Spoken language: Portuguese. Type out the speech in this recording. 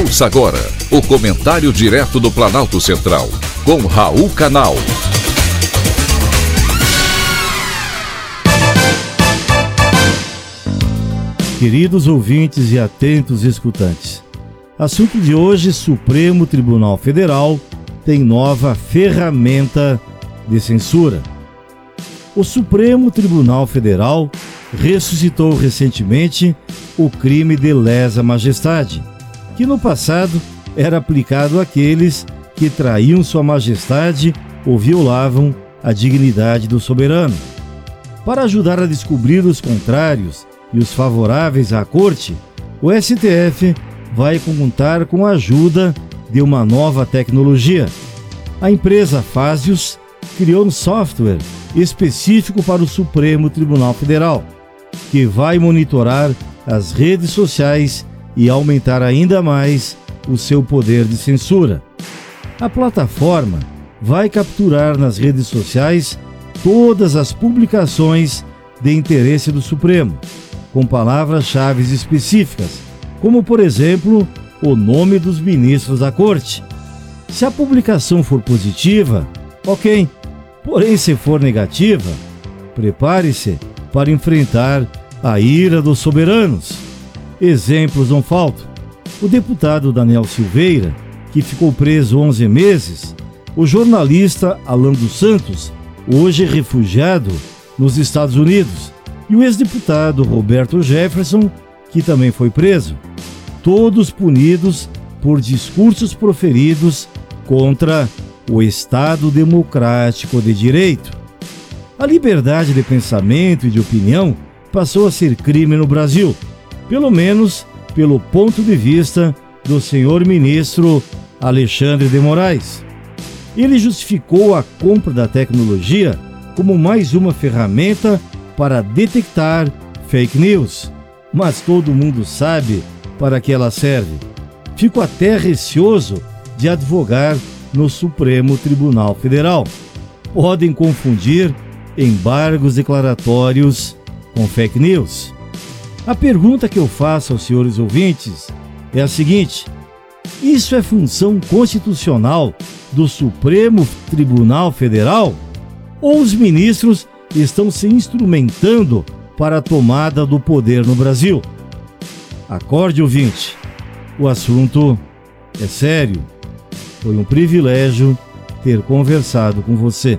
Ouça agora o comentário direto do Planalto Central, com Raul Canal. Queridos ouvintes e atentos escutantes, assunto de hoje: Supremo Tribunal Federal tem nova ferramenta de censura. O Supremo Tribunal Federal ressuscitou recentemente o crime de lesa majestade, que no passado era aplicado àqueles que traíam Sua Majestade ou violavam a dignidade do soberano. Para ajudar a descobrir os contrários e os favoráveis à Corte, o STF vai contar com a ajuda de uma nova tecnologia. A empresa Fásios criou um software específico para o Supremo Tribunal Federal, que vai monitorar as redes sociais e aumentar ainda mais o seu poder de censura. A plataforma vai capturar nas redes sociais todas as publicações de interesse do Supremo, com palavras-chave específicas, como por exemplo o nome dos ministros da Corte. Se a publicação for positiva, ok. Porém, se for negativa, prepare-se para enfrentar a ira dos soberanos. Exemplos não faltam. O deputado Daniel Silveira, que ficou preso 11 meses, o jornalista Alan dos Santos, hoje refugiado nos Estados Unidos, e o ex-deputado Roberto Jefferson, que também foi preso, todos punidos por discursos proferidos contra o Estado Democrático de Direito. A liberdade de pensamento e de opinião passou a ser crime no Brasil, pelo menos pelo ponto de vista do senhor ministro Alexandre de Moraes. Ele justificou a compra da tecnologia como mais uma ferramenta para detectar fake news. Mas todo mundo sabe para que ela serve. Fico até receoso de advogar no Supremo Tribunal Federal. Podem confundir embargos declaratórios com fake news. A pergunta que eu faço aos senhores ouvintes é a seguinte: isso é função constitucional do Supremo Tribunal Federal? Ou os ministros estão se instrumentando para a tomada do poder no Brasil? Acorde, ouvinte. O assunto é sério. Foi um privilégio ter conversado com você.